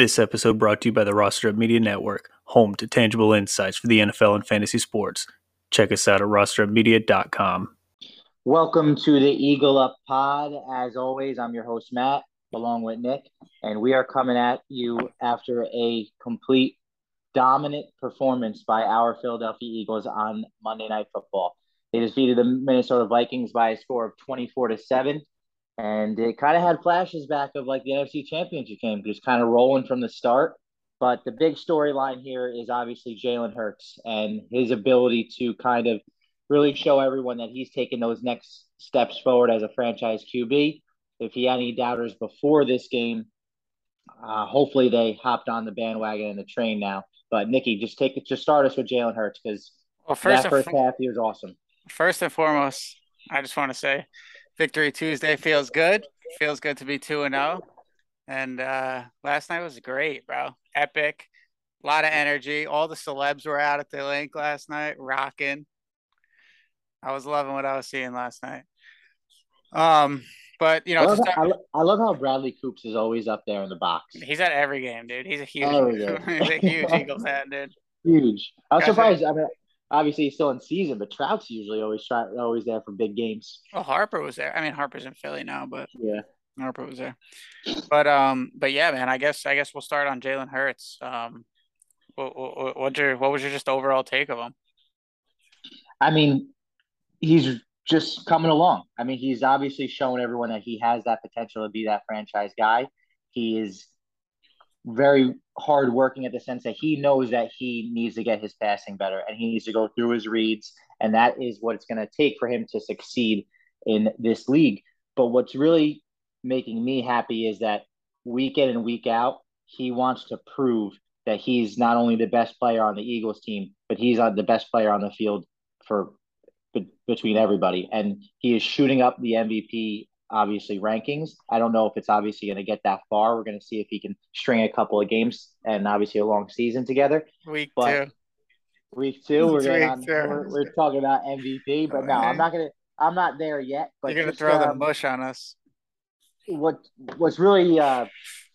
This episode brought to you by the Roster Up Media Network, home to tangible insights for the NFL and fantasy sports. Check us out at rosterupmedia.com. Welcome to the Eagle Up Pod. As always, I'm your host, Matt, along with Nick, and we are coming at you after a complete dominant performance by our Philadelphia Eagles on Monday Night Football. They defeated the Minnesota Vikings by a score of 24 to 7 and it kind of had flashes back of like the NFC Championship game, just kind of rolling from the start. But the big storyline here is obviously Jalen Hurts and his ability to kind of really show everyone that he's taking those next steps forward as a franchise QB. If he had any doubters before this game, uh, hopefully they hopped on the bandwagon and the train now. But Nicky, just take it, just start us with Jalen Hurts because well, first that first half he was awesome. First and foremost, I just want to say Victory Tuesday feels good. Feels good to be 2 and 0. And uh, last night was great, bro. Epic. A lot of energy. All the celebs were out at the Linc last night, rocking. I was loving what I was seeing last night. Um, but you know, I love, how, I love, how Bradley Coops is always up there in the box. He's at every game, dude. He's a huge, he's a huge Eagles fan, dude. Huge. I was surprised. I mean, obviously he's still in season, but Trout's usually always try always there for big games. Well, Harper was there. I mean, Harper's in Philly now, but yeah, Harper was there. But um, but yeah, man. I guess I guess we'll start on Jalen Hurts. Um, what what what your what was your just overall take of him? I mean, he's just coming along. I mean, he's obviously shown everyone that he has that potential to be that franchise guy. He is very hard working at the sense that he knows that he needs to get his passing better and he needs to go through his reads. And that is what it's going to take for him to succeed in this league. But what's really making me happy is that week in and week out he wants to prove that he's not only the best player on the Eagles team but he's the best player on the field for between everybody. And he is shooting up the MVP obviously rankings. I don't know if it's obviously going to get that far. We're going to see if he can string a couple of games and obviously a long season together. Week but two. Week two, we're going on, we're, we're, talking about MVP, but no, I'm not going to. I'm not there yet. But you're going to throw um, the mush on us. What What's really uh,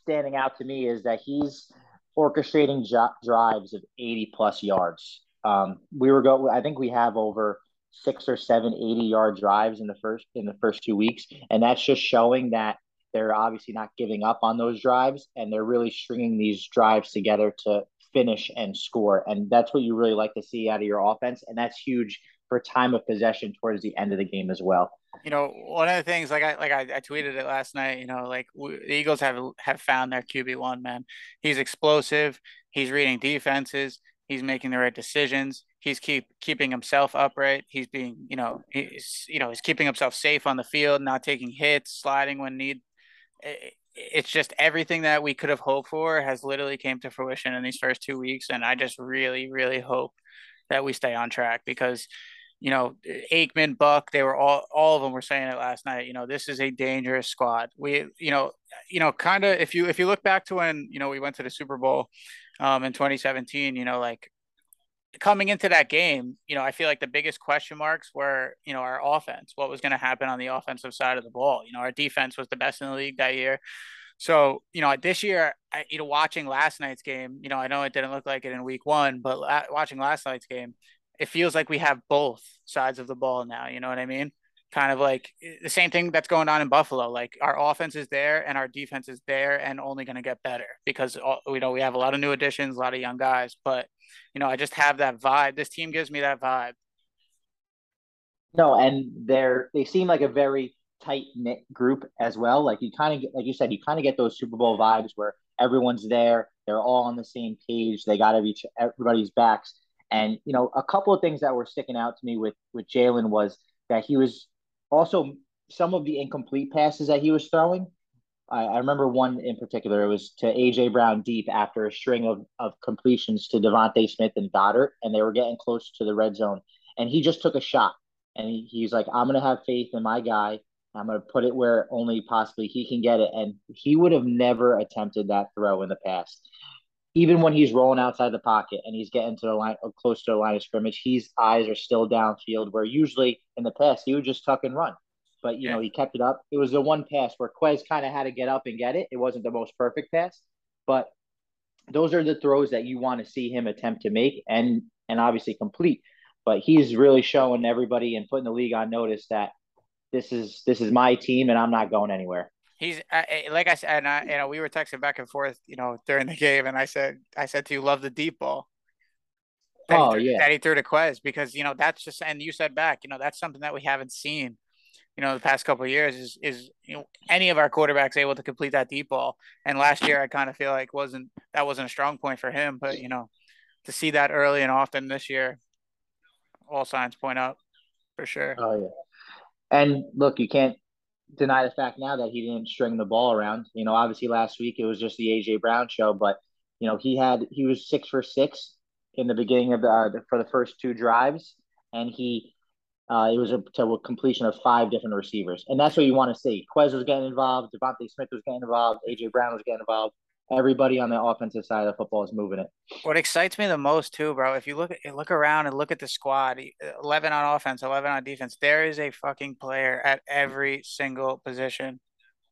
standing out to me is that he's orchestrating jo- drives of 80 plus yards. Um, we were go. I think we have over six or seven 80 yard drives in the first in the first two weeks. And that's just showing that they're obviously not giving up on those drives and they're really stringing these drives together to finish and score. And that's what you really like to see out of your offense and that's huge for time of possession towards the end of the game as well. You know one of the things like i like i, I tweeted it last night you know like the eagles have have found their qb1 man. He's explosive. He's reading defenses he's making the right decisions he's keep keeping himself upright. He's being, you know, he's you know he's keeping himself safe on the field, not taking hits, sliding when need. Eh, eh, it's just everything that we could have hoped for has literally came to fruition in these first two weeks, and I just really, really hope that we stay on track because, you know, Aikman, Buck, they were all all of them were saying it last night. You know, this is a dangerous squad. We, you know, you know, kind of if you if you look back to when you know we went to the Super Bowl um, in 2017, you know, like coming into that game, you know, I feel like the biggest question marks were, you know, our offense. What was going to happen on the offensive side of the ball? You know, our defense was the best in the league that year. So, you know, this year, I, you know, watching last night's game, you know, I know it didn't look like it in week one, but watching last night's game, it feels like we have both sides of the ball now. You know what I mean? Kind of like eh, the same thing that's going on in Buffalo. Like our offense is there and our defense is there and only going to get better because, you know, we have a lot of new additions, a lot of young guys, but you know, I just have that vibe. This team gives me that vibe. No, and they're they seem like a very tight knit group as well. Like you kind of get, like you said, you kind of get those Super Bowl vibes where everyone's there, they're all on the same page, they got each everybody's backs. And you know, a couple of things that were sticking out to me with with Jalen was that he was also some of the incomplete passes that he was throwing I, I remember one in particular. It was to AJ Brown deep after a string of, of completions to DeVonta Smith and Goedert, and they were getting close to the red zone. And he just took a shot, and he, he's like, "I'm gonna have faith in my guy. I'm gonna put it where only possibly he can get it." And he would have never attempted that throw in the past. Even when he's rolling outside the pocket and he's getting to the line, or close to the line of scrimmage, his eyes are still downfield. Where usually in the past he would just tuck and run but you yeah. know he kept it up. It was the one pass where Quez kind of had to get up and get it. It wasn't the most perfect pass, but those are the throws that you want to see him attempt to make and and obviously complete. But he's really showing everybody and putting the league on notice that this is this is my team and I'm not going anywhere. He's like I said, and I, you know, we were texting back and forth, you know, during the game, and I said, I said to you, love the deep ball. That oh he, yeah, that he threw to Quez because you know that's just, and you said back, you know, that's something that we haven't seen, you know, the past couple of years is is you know any of our quarterbacks able to complete that deep ball. And last year, I kind of feel like wasn't that wasn't a strong point for him, but you know, to see that early and often this year, all signs point up for sure. Oh yeah. And look, you can't deny the fact now that he didn't string the ball around. You know, obviously last week it was just the AJ Brown show, but you know he had he was six for six in the beginning of the, uh, for the first two drives, and he uh, it was a, to a completion of five different receivers, and that's what you want to see. Quez was getting involved, DeVonta Smith was getting involved, AJ Brown was getting involved everybody on the offensive side of the football is moving it. What excites me the most too, bro, if you look at look around and look at the squad, eleven on offense, eleven on defense, there is a fucking player at every single position.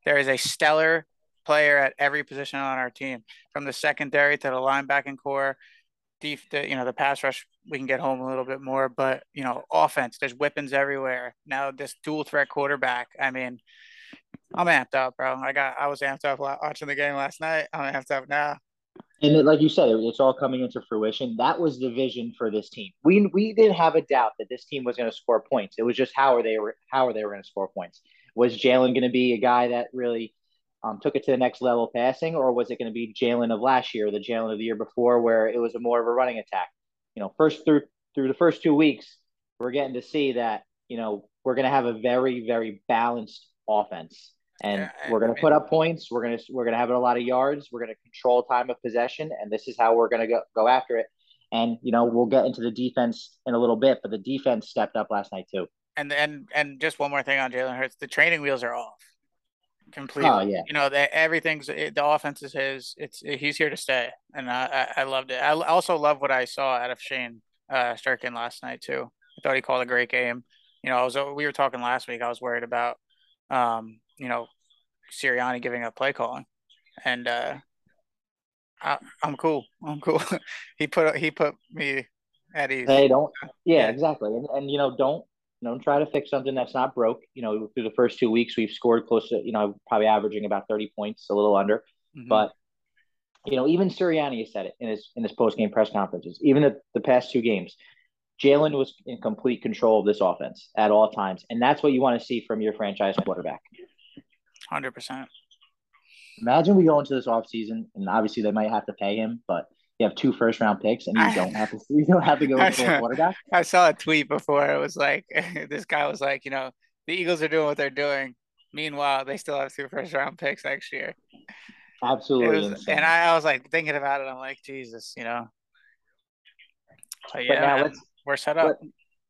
There is a stellar player at every position on our team, from the secondary to the linebacking core. Def, the, you know, the pass rush, we can get home a little bit more, but you know, offense, there's weapons everywhere. Now this dual threat quarterback. I mean, I'm amped up, bro. I got I was amped up watching the game last night. I'm amped up now. And it, like you said, it's all coming into fruition. That was the vision for this team. We we didn't have a doubt that this team was going to score points. It was just how are they were how are they were going to score points. Was Jalen going to be a guy that really um, took it to the next level passing, or was it going to be Jalen of last year, the Jalen of the year before, where it was a more of a running attack? You know, first through through the first two weeks, we're getting to see that you know we're going to have a very very balanced offense and we're going to put up points. We're going to we're going to have a lot of yards. We're going to control time of possession, and this is how we're going to go go after it. And you know we'll get into the defense in a little bit, but the defense stepped up last night too. And and and just one more thing on Jalen Hurts, the training wheels are off completely. Oh yeah, you know that everything's it, the offense is his. It's he's here to stay, and I I, I loved it. I also love what I saw out of Shane uh, Steichen last night too. I thought he called a great game. You know, I was we were talking last week. I was worried about um, you know, Sirianni giving up play calling, and uh, I, am cool. I'm cool. he put he put me at ease. Hey, don't. Yeah, yeah, exactly. And and you know, don't don't try to fix something that's not broke. You know, through the first two weeks, we've scored close to you know probably averaging about 30 points, a little under, mm-hmm. but. You know, even Sirianni has said it in his in his post game press conferences. Even the, the past two games, Jalen was in complete control of this offense at all times, and that's what you want to see from your franchise quarterback. Hundred percent. Imagine we go into this offseason and obviously they might have to pay him, but you have two first round picks and you don't have to you don't have to go for a quarterback. I saw a tweet before. It was like this guy was like, you know, the Eagles are doing what they're doing. Meanwhile, they still have two first round picks next year. Absolutely. Was, and I, I, was like thinking about it. I'm like, Jesus, you know. But yeah, but now let's, we're set up. Let,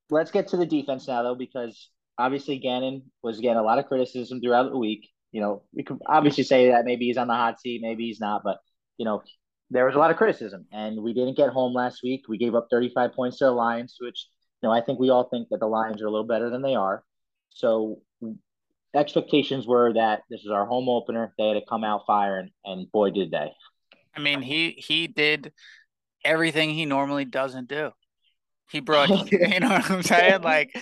let's get to the defense now, though, because obviously Gannon was getting a lot of criticism throughout the week you know, we could obviously say that maybe he's on the hot seat, maybe he's not, but you know, there was a lot of criticism, and we didn't get home last week. We gave up 35 points to the Lions, which you know I think we all think that the Lions are a little better than they are. So expectations were that this is our home opener. They had to come out firing, and boy, did they! I mean, he he did everything he normally doesn't do. He brought, you know what I'm saying, like,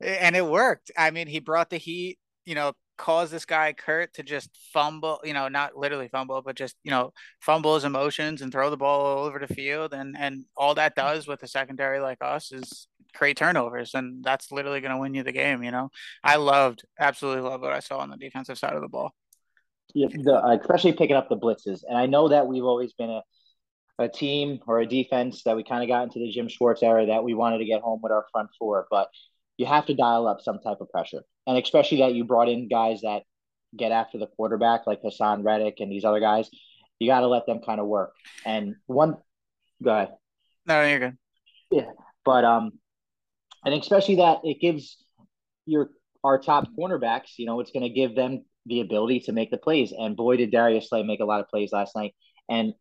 and it worked. I mean, he brought the heat. You know, cause this guy Kirk to just fumble, you know, not literally fumble, but just, you know, fumble his emotions and throw the ball all over the field. And and all that does with a secondary like us is create turnovers. And that's literally gonna win you the game, you know. I loved, absolutely loved what I saw on the defensive side of the ball. Yeah, the, uh, especially picking up the blitzes. And I know that we've always been a a team or a defense that we kind of got into the Jim Schwartz era that we wanted to get home with our front four, but you have to dial up some type of pressure and especially that you brought in guys that get after the quarterback, like Haason Reddick and these other guys. You got to let them kind of work. And one, go ahead. No, you're good. Yeah, but um, and especially that it gives your our top cornerbacks, you know, it's going to give them the ability to make the plays. And boy, did Darius Slay make a lot of plays last night. And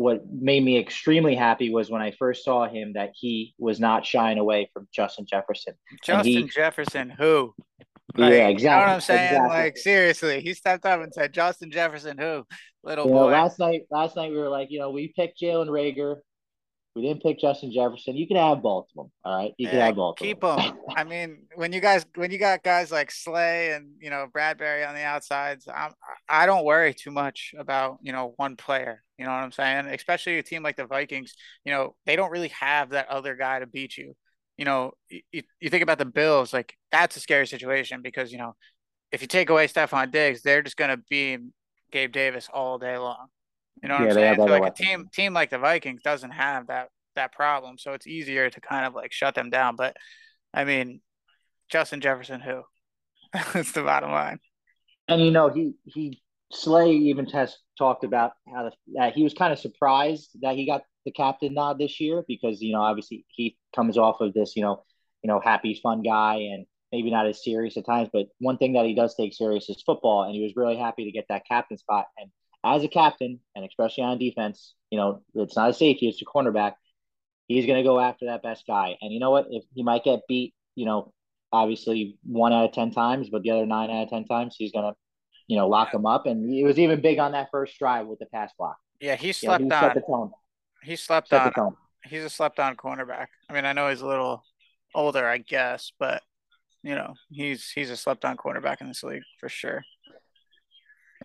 what made me extremely happy was when I first saw him that he was not shying away from Justin Jefferson. Justin he, Jefferson, who Like, yeah, You know exactly. what I'm saying? Exactly. Like seriously, he stepped up and said, "Justin Jefferson, who little You know, boy." last night, last night we were like, you know, we picked Jalen Reagor. We didn't pick Justin Jefferson. You can have them. All right, you can Yeah, have both. keep them. I mean, when you guys when you got guys like Slay and you know Bradberry on the outsides, I'm I don't worry too much about you know one player. You know what I'm saying? Especially a team like the Vikings. You know they don't really have that other guy to beat you. You know, you, you think about the Bills, like that's a scary situation because you know if you take away Stefon Diggs, they're just gonna be Gabe Davis all day long. You know what Yeah, I'm saying? have So other like a team team like the Vikings doesn't have that that problem, so it's easier to kind of like shut them down. But I mean, Justin Jefferson, who? That's the bottom line. And you know, he he Slay even has talked about how the, that he was kind of surprised that he got the captain nod this year because you know obviously he comes off of this you know you know happy fun guy and maybe not as serious at times, but one thing that he does take serious is football, and he was really happy to get that captain spot. And as a captain, and especially on defense, you know it's not a safety; it's a cornerback. He's going to go after that best guy, and you know what? If he might get beat, you know, obviously one out of ten times, but the other nine out of ten times, he's going to you know, lock him up. And he was even big on that first drive with the pass block. Yeah, he You know, slept he set on. the tone. He slept Set on. the tone. He's a slept on cornerback. I mean, I know he's a little older, I guess, but you know, he's he's a slept on cornerback in this league for sure.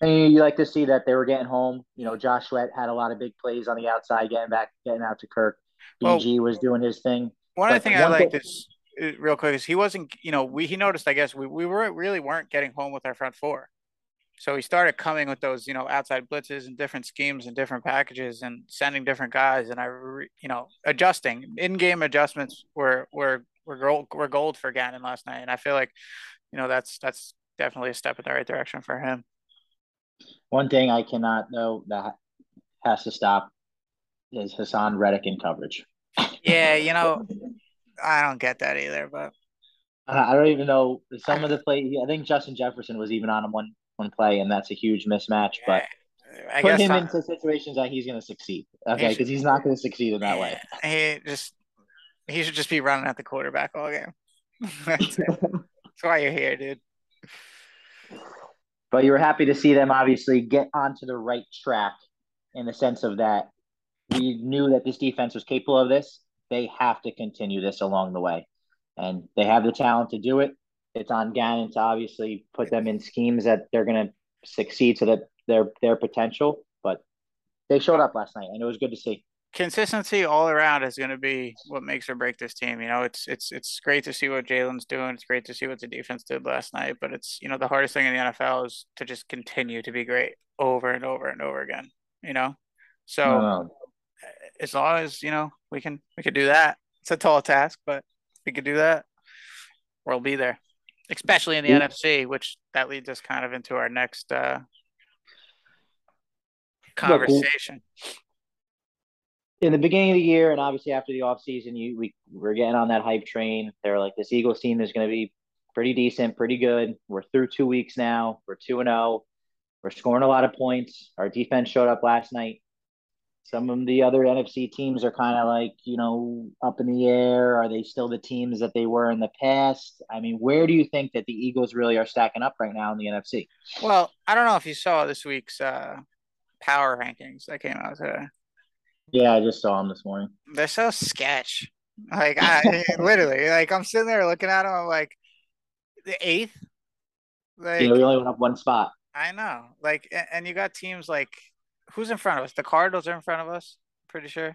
And you like to see that they were getting home. You know, Josh Sweat had a lot of big plays on the outside, getting back, getting out to Kirk. Well- BG was doing his thing. One of the things I one liked thing- is real quick is he wasn't, you know, we he noticed, I guess, we, we were really weren't getting home with our front four. So he started coming with those, you know, outside blitzes and different schemes and different packages and sending different guys and I, re, you know, adjusting in-game adjustments were were were gold were gold for Gannon last night, and I feel like, you know, that's that's definitely a step in the right direction for him. One thing I cannot know that has to stop is Haason Reddick in coverage. Yeah, you know, I don't get that either, but I don't even know some of the play. I think Justin Jefferson was even on him one one play, and that's a huge mismatch. But I put guess him I- into situations that he's going to succeed. Okay, He because he's not going to succeed in that way. He just he should just be running at the quarterback all game. That's. That's why you're here, dude. But you were happy to see them obviously get onto the right track in the sense of that we knew that this defense was capable of this. They have to continue this along the way, and they have the talent to do it. It's on Gannon to obviously put them in schemes that they're going to succeed to the, their their potential. But they showed up last night, and it was good to see. Consistency all around is going to be what makes or break this team. You know, it's it's it's great to see what Jalen's doing. It's great to see what the defense did last night. But it's you know the hardest thing in the NFL is to just continue to be great over and over and over again. You know, so Um, as long as you know we can we can do that. It's a tall task, but we could do that. We'll be there, especially in the. NFC, which that leads us kind of into our next uh, conversation. In the beginning of the year and obviously after the offseason, you we we're getting on that hype train. They're like this Eagles team is going to be pretty decent, pretty good. We're through two weeks now. We're two and zero. We're scoring a lot of points. Our defense showed up last night. Some of the other NFC teams are kind of like you know up in the air. Are they still the teams that they were in the past? I mean, where do you think that the Eagles really are stacking up right now in the NFC? Well, I don't know if you saw this week's uh, power rankings that came out today. Yeah, I just saw them this morning. They're so sketch. Like I literally, like I'm sitting there looking at them. I'm like, the eighth. Like Yeah, we only went up one spot. I know, like, and you got teams like who's in front of us? The Cardinals are in front of us. Pretty sure.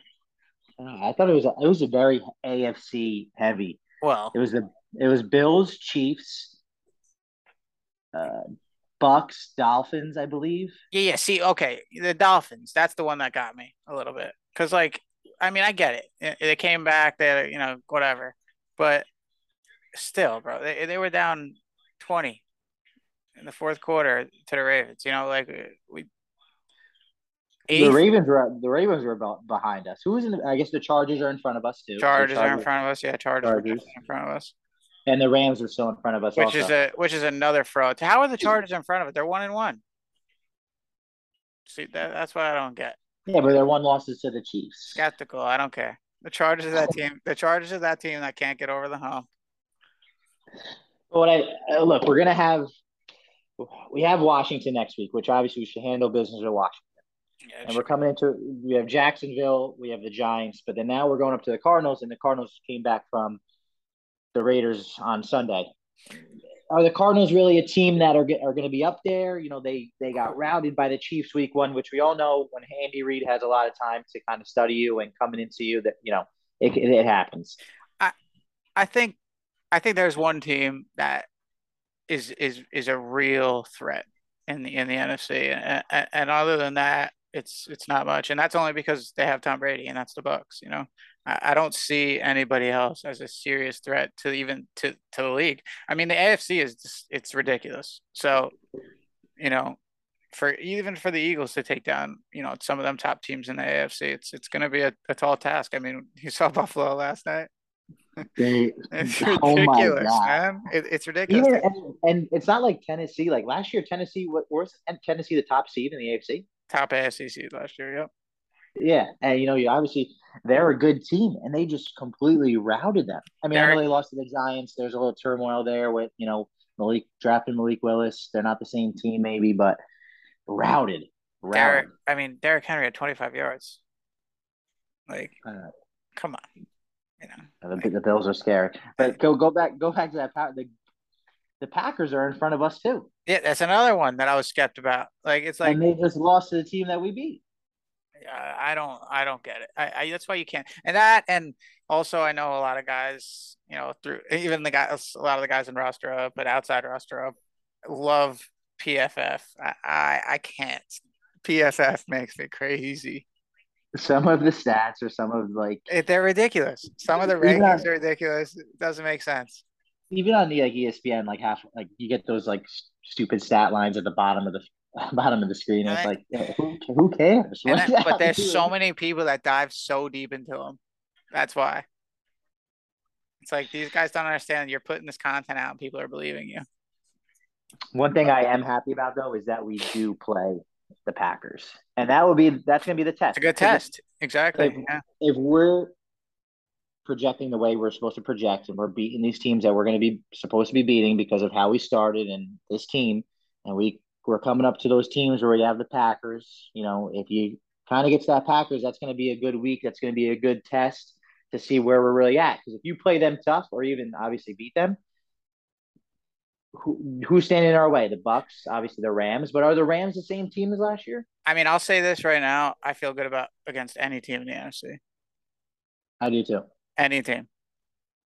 I I thought it was a, it was a very AFC heavy. Well, It was the it was Bills, Chiefs, uh, Bucks, Dolphins, I believe. yeah, yeah. See, okay, the Dolphins. That's the one that got me a little bit because, like, I mean, I get it. They came back. They, you know, whatever. But still, bro, they they were down twenty in the fourth quarter to the Ravens. You know, like uh, we. The Ravens were the Ravens were about behind us. Who was in? The, I guess the Chargers are in front of us too. The Chargers are in front of us. Yeah, Chargers, are Chargers. in front of us. And the Rams are still in front of us. Which also. is a which is another fraud. How are the Chargers in front of it? They're one and one. See that that's what I don't get. yeah, but they're one losses to the Chiefs. Skeptical. I don't care. The Chargers are that team. The Chargers are that team that can't get over the hump. What I uh, look, we're gonna have we have Washington next week, which obviously we should handle business with Washington. Yeah, and we're coming into we have Jacksonville, we have the Giants, but then now we're going up to the Cardinals, and the Cardinals came back from the Raiders on Sunday. Are the Cardinals really a team that are are going to be up there? You know, they they got routed by the Chiefs week one, which we all know when Andy Reid has a lot of time to kind of study you and coming into you that you know it it happens. I I think I think there's one team that is is is a real threat in the in the NFC, and, and other than that, it's it's not much, and that's only because they have Tom Brady, and that's the Bucks. You know, I, don't see anybody else as a serious threat to even to to the league. I mean, the AFC is just it's ridiculous. So, you know, for even for the Eagles to take down, you know, some of them top teams in the AFC, it's it's going to be a, a tall task. I mean, you saw Buffalo last night. They, it's oh ridiculous, man. It, it's ridiculous. Even, and, and, it's not like Tennessee. Like last year, Tennessee what was Tennessee the top seed in the AFC? Top AFC seed last year. Yep. Yeah, and you know, you obviously they're a good team, and they just completely routed them. I mean, Derrick, I know they lost to the Giants. There's a little turmoil there with you know Malik drafting Malik Willis. They're not the same team, maybe, but routed. routed. Derrick, I mean, Derrick Henry had 25 yards. Like, uh, come on. You know, the, the Bills are scary. But go go back go back to that. The the Packers are in front of us too. Yeah, that's another one that I was skeptical about. Like it's like and they just lost to the team that we beat. I don't I don't get it. I, I, that's why you can't. And that and also I know a lot of guys, you know, through even the guys a lot of the guys in roster up, but outside roster up love PFF. I, I I can't. PFF makes me crazy some of the stats or some of like they're ridiculous. Some of the rankings on, are ridiculous. It doesn't make sense. Even on the like ESPN, like half like you get those like stupid stat lines at the bottom of the bottom of the screen. And, and it's like who, who cares? Then, but there's so many people that dive so deep into them. That's why. It's like these guys don't understand. You're putting this content out, and people are believing you. One thing I am happy about though is that we do play the Packers, and that will be that's going to be the test. It's a good test, exactly. If, yeah. if we're projecting the way we're supposed to project, and we're beating these teams that we're going to be supposed to be beating because of how we started and this team, and we we're coming up to those teams where you have the Packers. You know, if you kind of get to that Packers, that's going to be a good week. That's going to be a good test to see where we're really at. Because if you play them tough, or even obviously beat them, who, who's standing in our way? The Bucks, obviously the Rams, but are the Rams the same team as last year? I mean, I'll say this right now: I feel good about against any team in the NFC. I do too. Any team.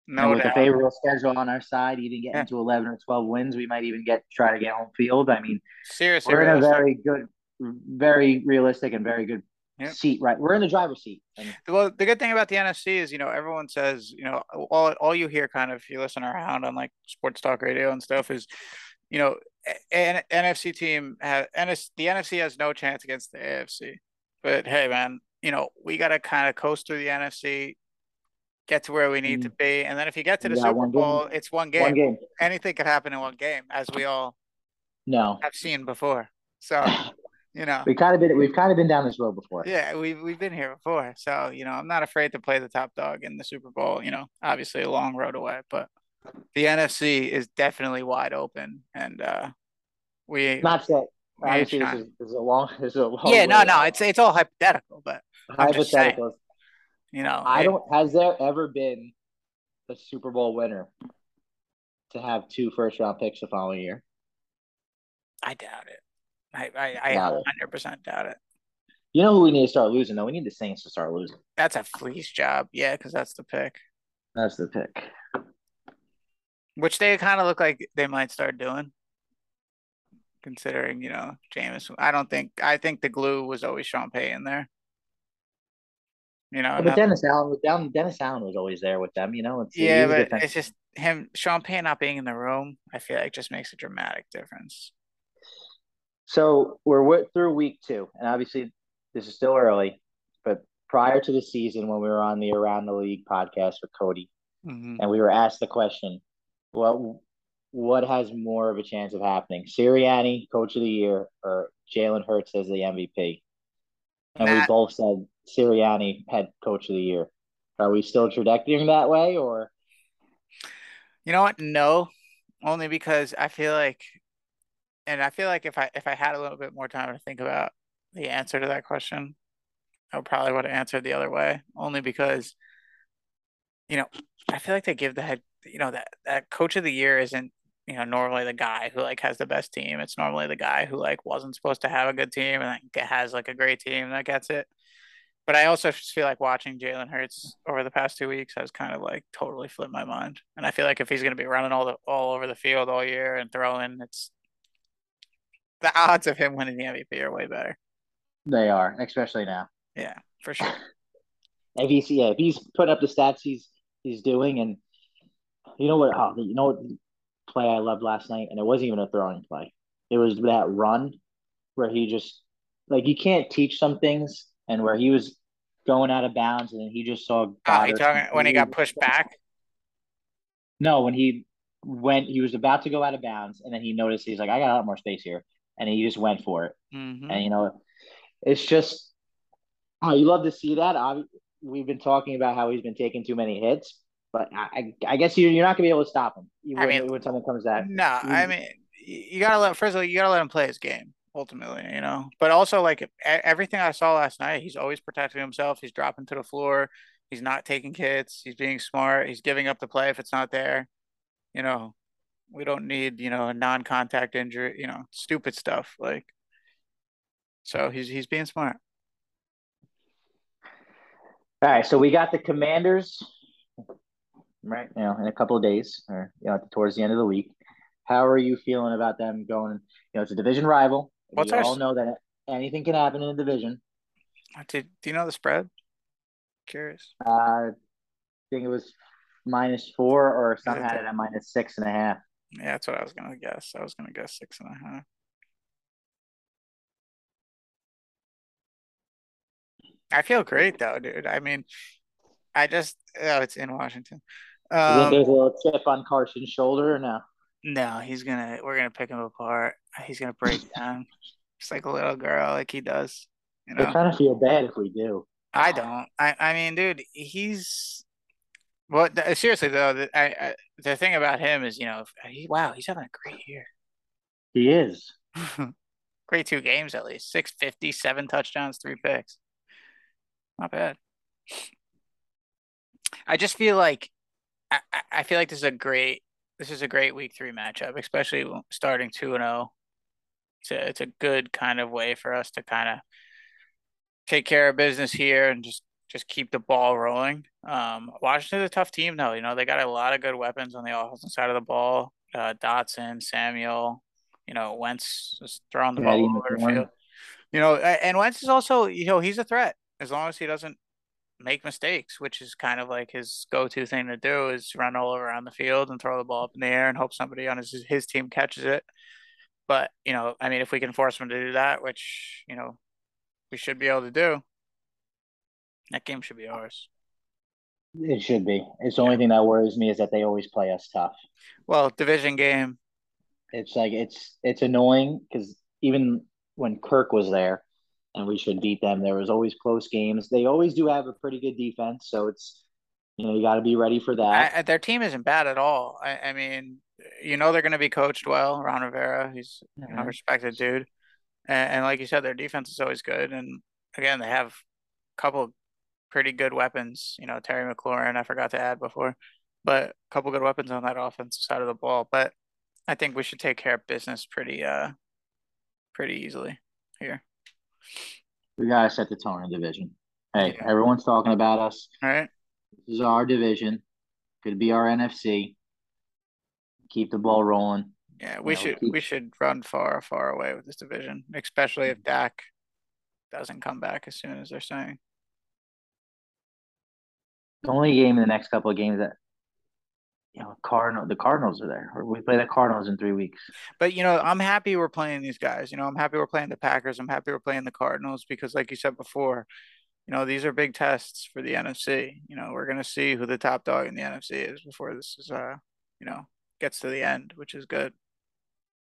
No with doubt. a favorable schedule on our side, even getting yeah. to eleven or twelve wins, we might even get try to get home field. I mean, seriously, we're in a very good, very realistic and very good Yep. seat right we're in the driver's seat and- well the good thing about the nfc is you know everyone says you know all, all you hear kind of if you listen around on like sports talk radio and stuff is you know an nfc team has NS, the nfc has no chance against the afc but hey man you know we got to kind of coast through the nfc get to where we need mm. to be and then if you get to the yeah, super bowl it's one game. one game. anything could happen in one game as we all no. have seen before. So you know. We kind of been we've kind of been down this road before. Yeah we've, we've been here before. So you know i'm not afraid to play the top dog in the super bowl you know obviously a long road away but the nfc is definitely wide open and uh we not that obviously this is, this is, a long this is a long yeah no no it's it's all hypothetical but hypothetical you know i don't has there ever been a super bowl winner to have two first round picks the following year i doubt it I I, I 100% doubt it. You know who we need to start losing though? We need the Saints to start losing. That's a fleece job, yeah, because that's the pick. That's the pick. Which they kind of look like they might start doing, considering you know Jameis. I don't think I think the glue was always Sean Payton there. You know, but Dennis Allen was down. Dennis Allen was always there with them. You know, it's, yeah, but it's just him. Sean Payton not being in the room. I feel like just makes a dramatic difference. So we're through week two, and obviously this is still early, but prior to the season, when we were on the Around the League podcast with Cody, mm-hmm. and we were asked the question, what what has more of a chance of happening, Sirianni, Coach of the Year, or Jalen Hurts as the MVP? And Matt. we both said Sirianni, Head Coach of the Year. Are we still trajecting that way, or? You know what? No, only because I feel like, and I feel like if I if I had a little bit more time to think about the answer to that question, I probably would have answered the other way. Only because, you know, I feel like they give the head, you know, that that coach of the year isn't you know normally the guy who like has the best team. It's normally the guy who like wasn't supposed to have a good team and like has like a great team that gets it. But I also feel like watching Jalen Hurts over the past two weeks has kind of like totally flipped my mind. And I feel like if he's going to be running all the all over the field all year and throwing, it's the odds of him winning the MVP are way better. They are, especially now. Yeah, for sure. if he's yeah, if he's putting up the stats he's he's doing, and you know what? Oh, you know what play I loved last night, and it wasn't even a throwing play. It was that run where he just like you can't teach some things and where he was going out of bounds, and then he just saw. Oh, he talking when he got pushed back. No, when he went, he was about to go out of bounds, and then he noticed he's like, "I got a lot more space here," and he just went for it. Mm-hmm. And you know, it's just, oh, you love to see that. I, we've been talking about how he's been taking too many hits, but I, I guess you're, you're not gonna be able to stop him. When, I mean, when someone comes at. No, I mean, you gotta let first of all, you gotta let him play his game ultimately, you know. But also, like everything I saw last night, he's always protecting himself. He's dropping to the floor. He's not taking hits. He's being smart. He's giving up the play if it's not there. You know, we don't need you know a non-contact injury. You know, stupid stuff like. So he's he's being smart. All right, so we got the Commanders, right? You know, in a couple of days, or you know, towards the end of the week. How are you feeling about them going? You know, it's a division rival. What's we our... all know that anything can happen in a division. Did, do you know the spread? Curious. Uh, I think it was minus four, or some had it at minus six and a half. Yeah, that's what I was gonna guess. I was gonna guess six and a half. I feel great though, dude. I mean, I just oh, it's in Washington. Um, there's a little chip on Carson's shoulder or no? No, he's gonna. We're gonna pick him apart. He's gonna break down, just like a little girl, like he does. You know, I kind of feel bad if we do. I don't. I. I mean, dude, he's. Well, th- seriously though, the, I, I, the thing about him is, you know, uh, he, wow, he's having a great year. He is. great two games at least. Six fifty, seven touchdowns, three picks. Not bad. I just feel like I, I feel like this is a great this is a great week three matchup, especially starting two and zero. Oh. It's a it's a good kind of way for us to kind of take care of business here and just just keep the ball rolling. Um, Washington's a tough team though. You know they got a lot of good weapons on the offensive side of the ball. Uh, Dotson, Samuel, you know Wentz is throwing the ball over the field. You know, and Wentz is also you know he's a threat as long as he doesn't make mistakes, which is kind of like his go-to thing to do is run all over around the field and throw the ball up in the air and hope somebody on his his team catches it. But you know, I mean, if we can force him to do that, which you know we should be able to do, that game should be ours. It should be. It's the yeah. only thing that worries me is that they always play us tough. Well, division game. It's like it's it's annoying because even when Kirk was there, and we should beat them. There was always close games. They always do have a pretty good defense, so it's you know you got to be ready for that. I, their team isn't bad at all. I, I mean, you know they're going to be coached well. Ron Rivera, he's mm-hmm. you know, respected dude, and, and, like you said, their defense is always good. And again, they have a couple pretty good weapons. You know, Terry McLaurin, I forgot to add before, but a couple good weapons on that offensive side of the ball. But I think we should take care of business pretty uh pretty easily here. We gotta set the tone in the division. Hey, yeah. everyone's talking about us. All right. This is our division. Could be our NFC. Keep the ball rolling. Yeah, we you know, should keep... we should run far, far away with this division, especially if Dak doesn't come back as soon as they're saying. The only game in the next couple of games that you know, Cardinal, the Cardinals are there. We play the Cardinals in three weeks. But you know, I'm happy we're playing these guys. You know, I'm happy we're playing the Packers. I'm happy we're playing the Cardinals because, like you said before, you know, these are big tests for the NFC. You know, we're gonna see who the top dog in the NFC is before this is, uh, you know, gets to the end, which is good.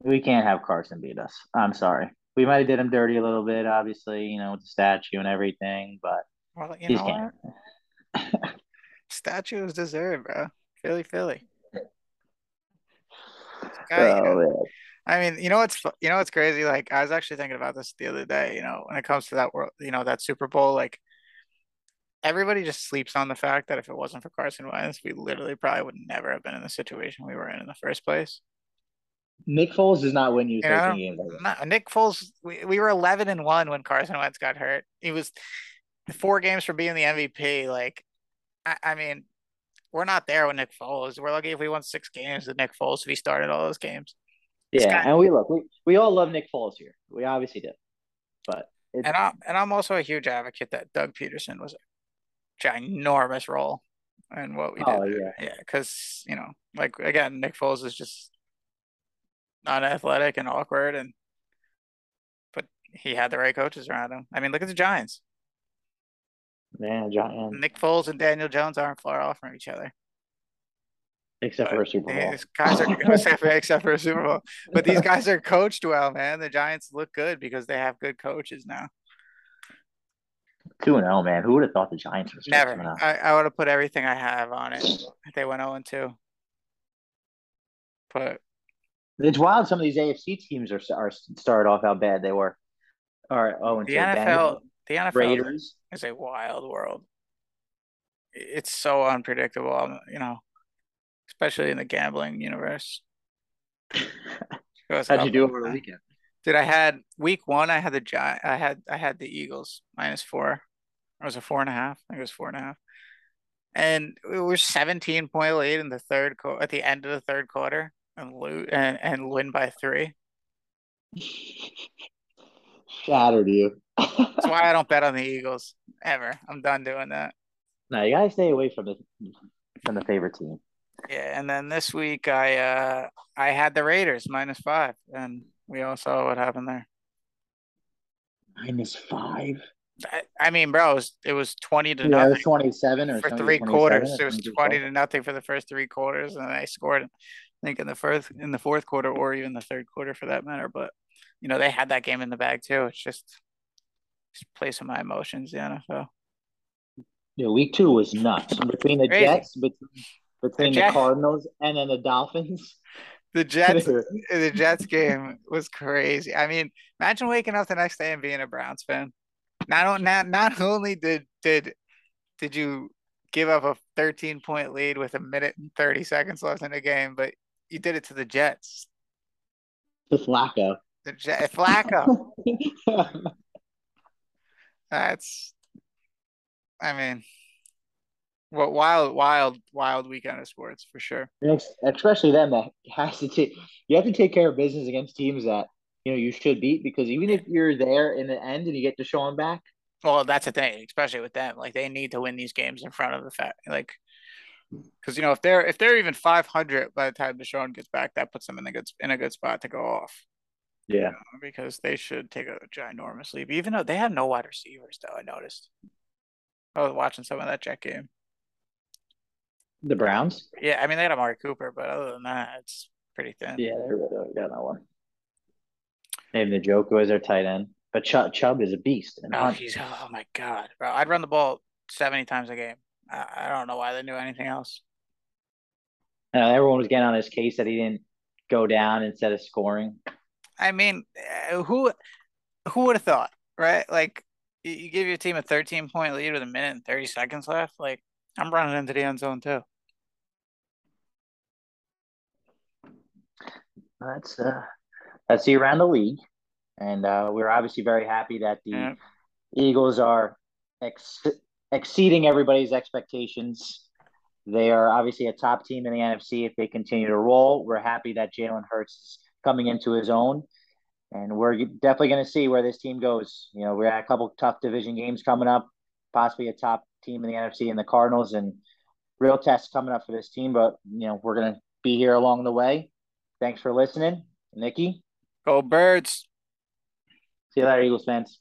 We can't have Carson beat us. I'm sorry. We might have did him dirty a little bit, obviously, you know, with the statue and everything, but well, you know Statues deserved, bro. Philly, Philly. guy, oh, you know, I mean, you know what's you know what's crazy? Like I was actually thinking about this the other day. You know, when it comes to that world, you know, that Super Bowl, like everybody just sleeps on the fact that if it wasn't for Carson Wentz, we literally probably would never have been in the situation we were in in the first place. Nick Foles does not win you, you know, games. Not, Nick Foles, we, we were 11 and 1 when Carson Wentz got hurt. He was four games from being the MVP. Like, I, I mean, we're not there with Nick Foles. We're lucky if we won six games with Nick Foles if he started all those games. Yeah, and we look, we, we all love Nick Foles here. We obviously do. But and I'm and I'm also a huge advocate that Doug Pederson was a ginormous role in what we oh, did. Yeah, yeah, because you know, like again, Nick Foles is just not athletic and awkward, and but he had the right coaches around him. I mean, look at the Giants. Yeah, Giants. Nick Foles and Daniel Jones aren't far off from each other except for a Super Bowl. These guys are except, for, except for a Super Bowl, but these guys are coached well, man. The Giants look good because they have good coaches now. Two and zero, oh, man. Who would have thought the Giants was never? I, I would have put everything I have on it. If they went zero and two, but it's wild. Some of these AFC teams are are started off how bad they were. All right. Oh, and the NFL, the NFL Raiders is a wild world. It's so unpredictable. Um, you know, especially in the gambling universe. How'd you do over the weekend? Did I had week one? I had the giant. I had I had the Eagles minus four. It was a four and a half? I think it was four and a half. And we were seventeen point lead in the third quarter at the end of the third quarter and lose and, and win by three. Shattered you. That's why I don't bet on the Eagles ever. I'm done doing that. No, you gotta stay away from the from the favorite team. Yeah, and then this week I uh I had the Raiders minus five, and we all saw what happened there. Minus five. I, I mean, bro, it was, it was twenty to yeah, nothing. Was twenty-seven or for three quarters. It was twenty to nothing for the first three quarters, and I scored. I think in the first, in the fourth quarter, or even the third quarter, for that matter. But you know, they had that game in the bag too. It's just, just play some of my emotions. The NFL. Yeah, week two was nuts between the Crazy. Jets, between between the, the Cardinals and then the Dolphins. The Jets, the Jets game was crazy. I mean, imagine waking up the next day and being a Browns fan. Not not not only did did did you give up a 13 point lead with a minute and 30 seconds left in the game, but you did it to the Jets. The Flacco. The Jet Flacco. That's I mean, what wild, wild, wild weekend of sports for sure. Especially them that has to take. You have to take care of business against teams that you know you should beat because even if you're there in the end and you get to show them back. Well, that's the thing, especially with them. Like they need to win these games in front of the fact, like, because you know if they're if they're even five hundred by the time Deshaun gets back, that puts them in a good in a good spot to go off. Yeah, you know, because they should take a ginormous leap. Even though they have no wide receivers, though, I noticed. I was watching some of that Jet game. The Browns? Yeah, I mean they got Amari Cooper, but other than that, it's pretty thin. Yeah, they really got no one. Maybe the Njoku is their tight end, but Chubb, Chubb is a beast. And oh, he's oh my god, bro! I'd run the ball seventy times a game. I, I don't know why they knew anything else. Uh, everyone was getting on his case that he didn't go down instead of scoring. I mean, uh, who who would have thought, right? Like you give your team a thirteen point lead with a minute and thirty seconds left, like I'm running into the end zone too. That's uh, that's the around the league, and uh, we're obviously very happy that the yeah. Eagles are ex- exceeding everybody's expectations. They are obviously a top team in the NFC. If they continue to roll, we're happy that Jalen Hurts is coming into his own, and we're definitely going to see where this team goes. You know, we got a couple tough division games coming up, possibly a top team in the NFC and the Cardinals, and real tests coming up for this team. But you know, we're going to be here along the way. Thanks for listening, Nicky. Go Birds. See you later, Eagles fans.